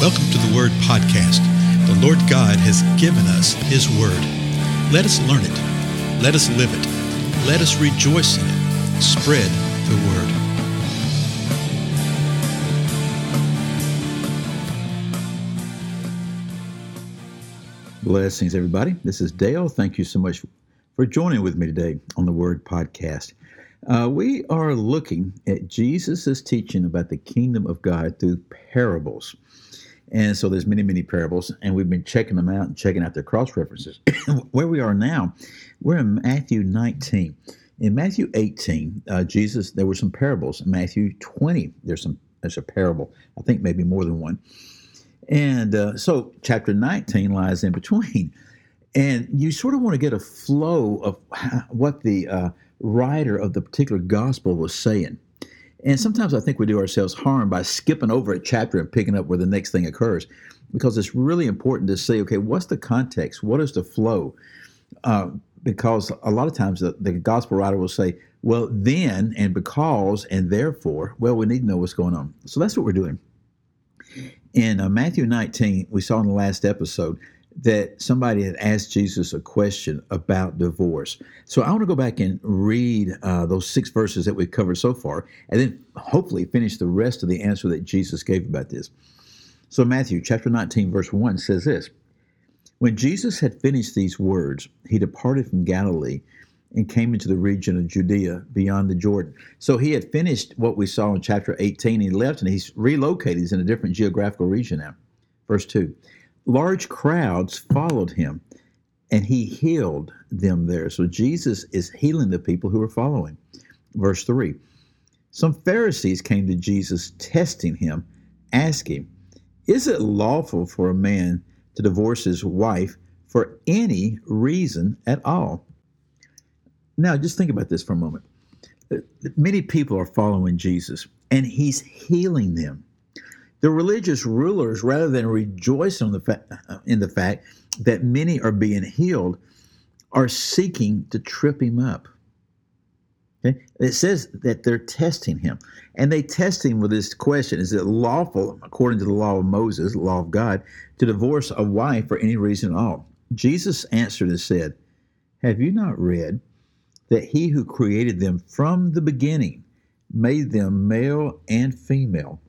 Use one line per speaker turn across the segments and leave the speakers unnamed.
Welcome to the Word Podcast. The Lord God has given us His Word. Let us learn it. Let us live it. Let us rejoice in it. Spread the Word.
Blessings, everybody. This is Dale. Thank you so much for joining with me today on the Word Podcast. Uh, we are looking at Jesus' teaching about the kingdom of God through parables. And so there's many, many parables, and we've been checking them out and checking out their cross references. Where we are now, we're in Matthew 19. In Matthew 18, uh, Jesus, there were some parables. In Matthew 20, there's some there's a parable. I think maybe more than one. And uh, so chapter 19 lies in between. And you sort of want to get a flow of what the uh, writer of the particular gospel was saying. And sometimes I think we do ourselves harm by skipping over a chapter and picking up where the next thing occurs, because it's really important to say, okay, what's the context? What is the flow? Uh, because a lot of times the, the, gospel writer will say, well, then and because and therefore, well, we need to know what's going on. So that's what we're doing. In uh, Matthew 19, we saw in the last episode that somebody had asked Jesus a question about divorce. So I want to go back and read uh, those six verses that we've covered so far, and then hopefully finish the rest of the answer that Jesus gave about this. So Matthew chapter 19, verse 1 says this When Jesus had finished these words, he departed from Galilee and came into the region of Judea beyond the Jordan. So he had finished what we saw in chapter 18. He left and he's relocated. He's in a different geographical region now. Verse 2 large crowds followed him and he healed them there. So Jesus is healing the people who are following. Verse 3 Some Pharisees came to Jesus, testing him, asking, Is it lawful for a man to divorce his wife for any reason at all? Now, just think about this for a moment. Many people are following Jesus, and he's healing them. The religious rulers, rather than rejoice in the, fa- in the fact that many are being healed, are seeking to trip him up. Okay? It says that they're testing him. And they test him with this question Is it lawful, according to the law of Moses, the law of God, to divorce a wife for any reason at all? Jesus answered and said, Have you not read that he who created them from the beginning made them male and female?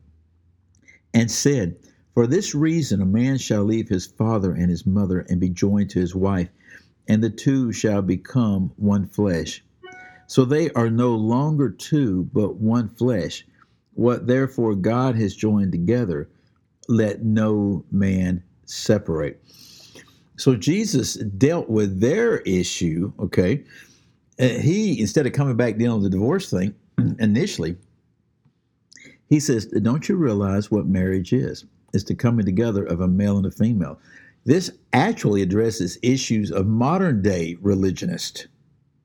And said, For this reason a man shall leave his father and his mother and be joined to his wife, and the two shall become one flesh. So they are no longer two, but one flesh. What therefore God has joined together, let no man separate. So Jesus dealt with their issue, okay? Uh, he, instead of coming back dealing with the divorce thing initially, he says, Don't you realize what marriage is? It's the coming together of a male and a female. This actually addresses issues of modern day religionists,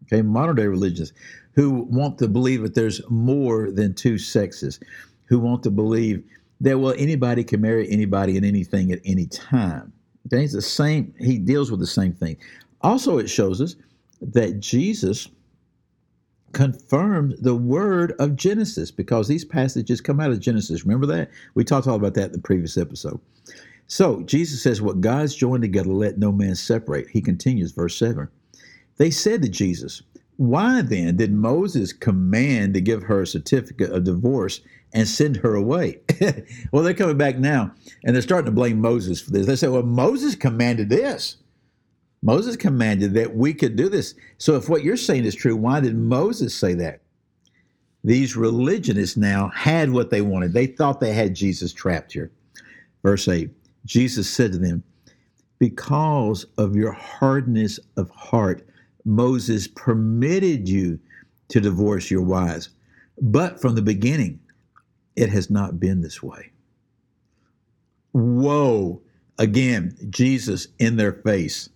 okay, modern day religionists who want to believe that there's more than two sexes, who want to believe that, well, anybody can marry anybody and anything at any time. Okay, it's the same, he deals with the same thing. Also, it shows us that Jesus confirmed the word of Genesis because these passages come out of Genesis. Remember that? We talked all about that in the previous episode. So Jesus says, What God's joined together, let no man separate. He continues, verse 7. They said to Jesus, Why then did Moses command to give her a certificate of divorce and send her away? well, they're coming back now and they're starting to blame Moses for this. They say, Well, Moses commanded this. Moses commanded that we could do this. So if what you're saying is true, why did Moses say that? These religionists now had what they wanted. They thought they had Jesus trapped here. Verse 8 Jesus said to them, Because of your hardness of heart, Moses permitted you to divorce your wives. But from the beginning, it has not been this way. Whoa. Again, Jesus in their face.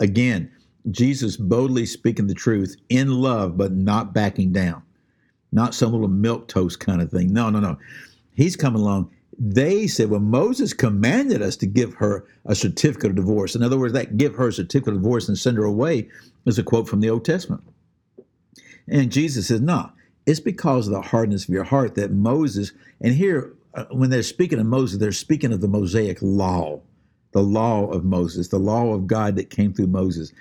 Again, Jesus boldly speaking the truth in love, but not backing down. Not some little milk toast kind of thing. No, no, no. He's coming along. They said, well, Moses commanded us to give her a certificate of divorce. In other words, that give her a certificate of divorce and send her away is a quote from the Old Testament. And Jesus says, no, it's because of the hardness of your heart that Moses, and here uh, when they're speaking of Moses, they're speaking of the Mosaic law, the law of Moses, the law of God that came through Moses.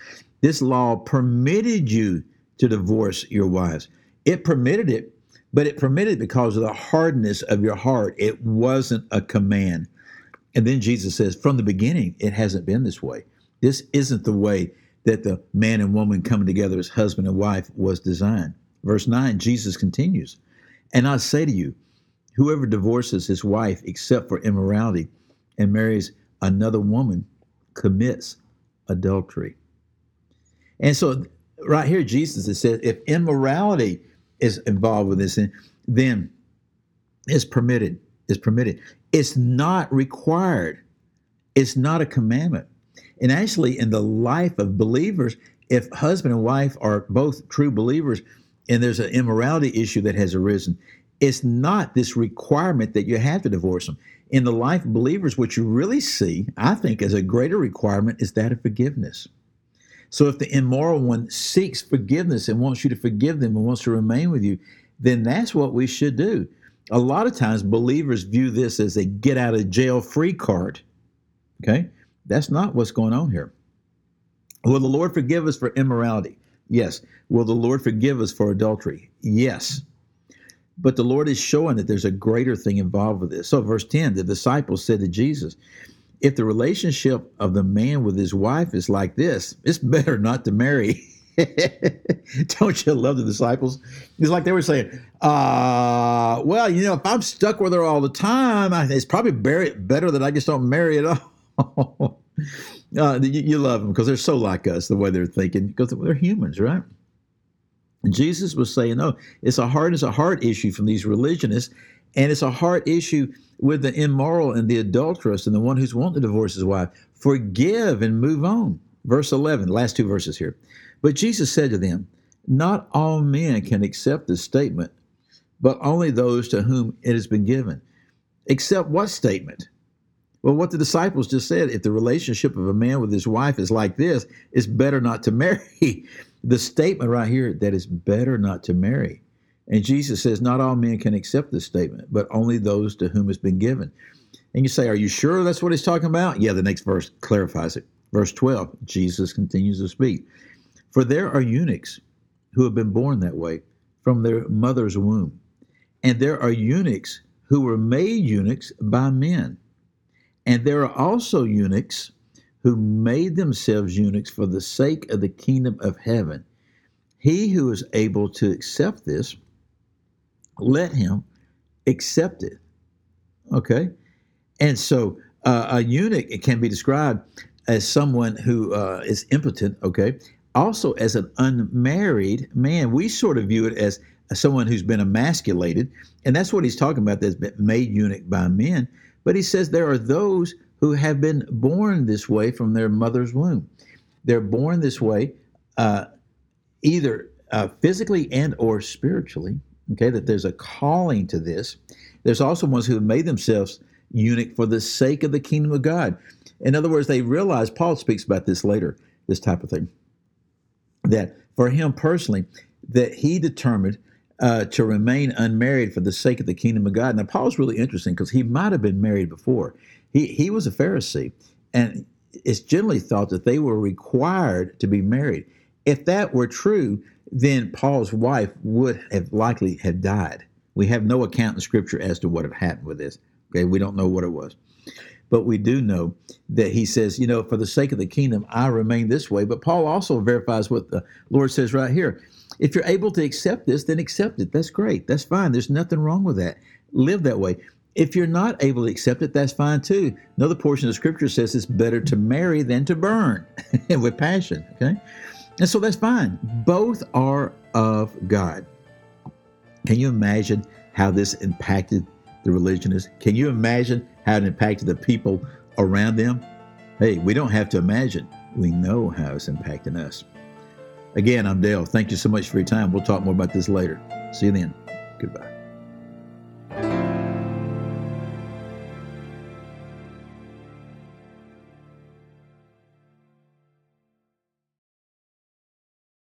This law permitted you to divorce your wives. It permitted it, but it permitted because of the hardness of your heart. It wasn't a command. And then Jesus says, from the beginning, it hasn't been this way. This isn't the way that the man and woman coming together as husband and wife was designed. Verse 9, Jesus continues, And I say to you, whoever divorces his wife except for immorality and marries another woman commits adultery. And so, right here, Jesus says, if immorality is involved with this, then it's permitted. It's permitted. It's not required. It's not a commandment. And actually, in the life of believers, if husband and wife are both true believers and there's an immorality issue that has arisen, it's not this requirement that you have to divorce them. In the life of believers, what you really see, I think, as a greater requirement is that of forgiveness. So if the immoral one seeks forgiveness and wants you to forgive them and wants to remain with you, then that's what we should do. A lot of times believers view this as a get out of jail free card. Okay? That's not what's going on here. Will the Lord forgive us for immorality? Yes. Will the Lord forgive us for adultery? Yes. But the Lord is showing that there's a greater thing involved with this. So, verse 10 the disciples said to Jesus, If the relationship of the man with his wife is like this, it's better not to marry. Don't you love the disciples? It's like they were saying, uh, well, you know, if I'm stuck with her all the time, it's probably better that I just don't marry at all. uh, you, you love them because they're so like us, the way they're thinking, because they're humans, right? Jesus was saying, no, it's a heart, it's a heart issue from these religionists, and it's a heart issue with the immoral and the adulterous and the one who's wanting to divorce his wife. Forgive and move on. Verse 11, last two verses here. But Jesus said to them, Not all men can accept this statement, but only those to whom it has been given. Accept what statement? Well, what the disciples just said, if the relationship of a man with his wife is like this, it's better not to marry. the statement right here that it's better not to marry. And Jesus says, not all men can accept this statement, but only those to whom it's been given. And you say, Are you sure that's what he's talking about? Yeah, the next verse clarifies it. Verse 12, Jesus continues to speak. For there are eunuchs who have been born that way from their mother's womb. And there are eunuchs who were made eunuchs by men and there are also eunuchs who made themselves eunuchs for the sake of the kingdom of heaven. He who is able to accept this, let him accept it. Okay? And so uh, a eunuch it can be described as someone who uh, is impotent, okay? Also as an unmarried man. We sort of view it as someone who's been emasculated, and that's what he's talking about that's been made eunuch by men. But he says there are those who have been born this way from their mother's womb. They're born this way, uh, either uh, physically and or spiritually. Okay, that there's a calling to this. There's also ones who have made themselves eunuch for the sake of the kingdom of God. In other words, they realize Paul speaks about this later, this type of thing. That for him personally, that he determined uh, to remain unmarried for the sake of the kingdom of God. Now, Paul's really interesting because he might have been married before. He, he was a Pharisee, and it's generally thought that they were required to be married. If that were true, then Paul's wife would have likely have died. We have no account in Scripture as to what had happened with this. Okay, we don't know what it was. But we do know that he says, you know, for the sake of the kingdom, I remain this way. But Paul also verifies what the Lord says right here. If you're able to accept this, then accept it. That's great. That's fine. There's nothing wrong with that. Live that way. If you're not able to accept it, that's fine too. Another portion of scripture says it's better to marry than to burn with passion. Okay. And so that's fine. Both are of God. Can you imagine how this impacted the religionists? Can you imagine how it impacted the people around them? Hey, we don't have to imagine. We know how it's impacting us. Again, I'm Dale. Thank you so much for your time. We'll talk more about this later. See you then. Goodbye.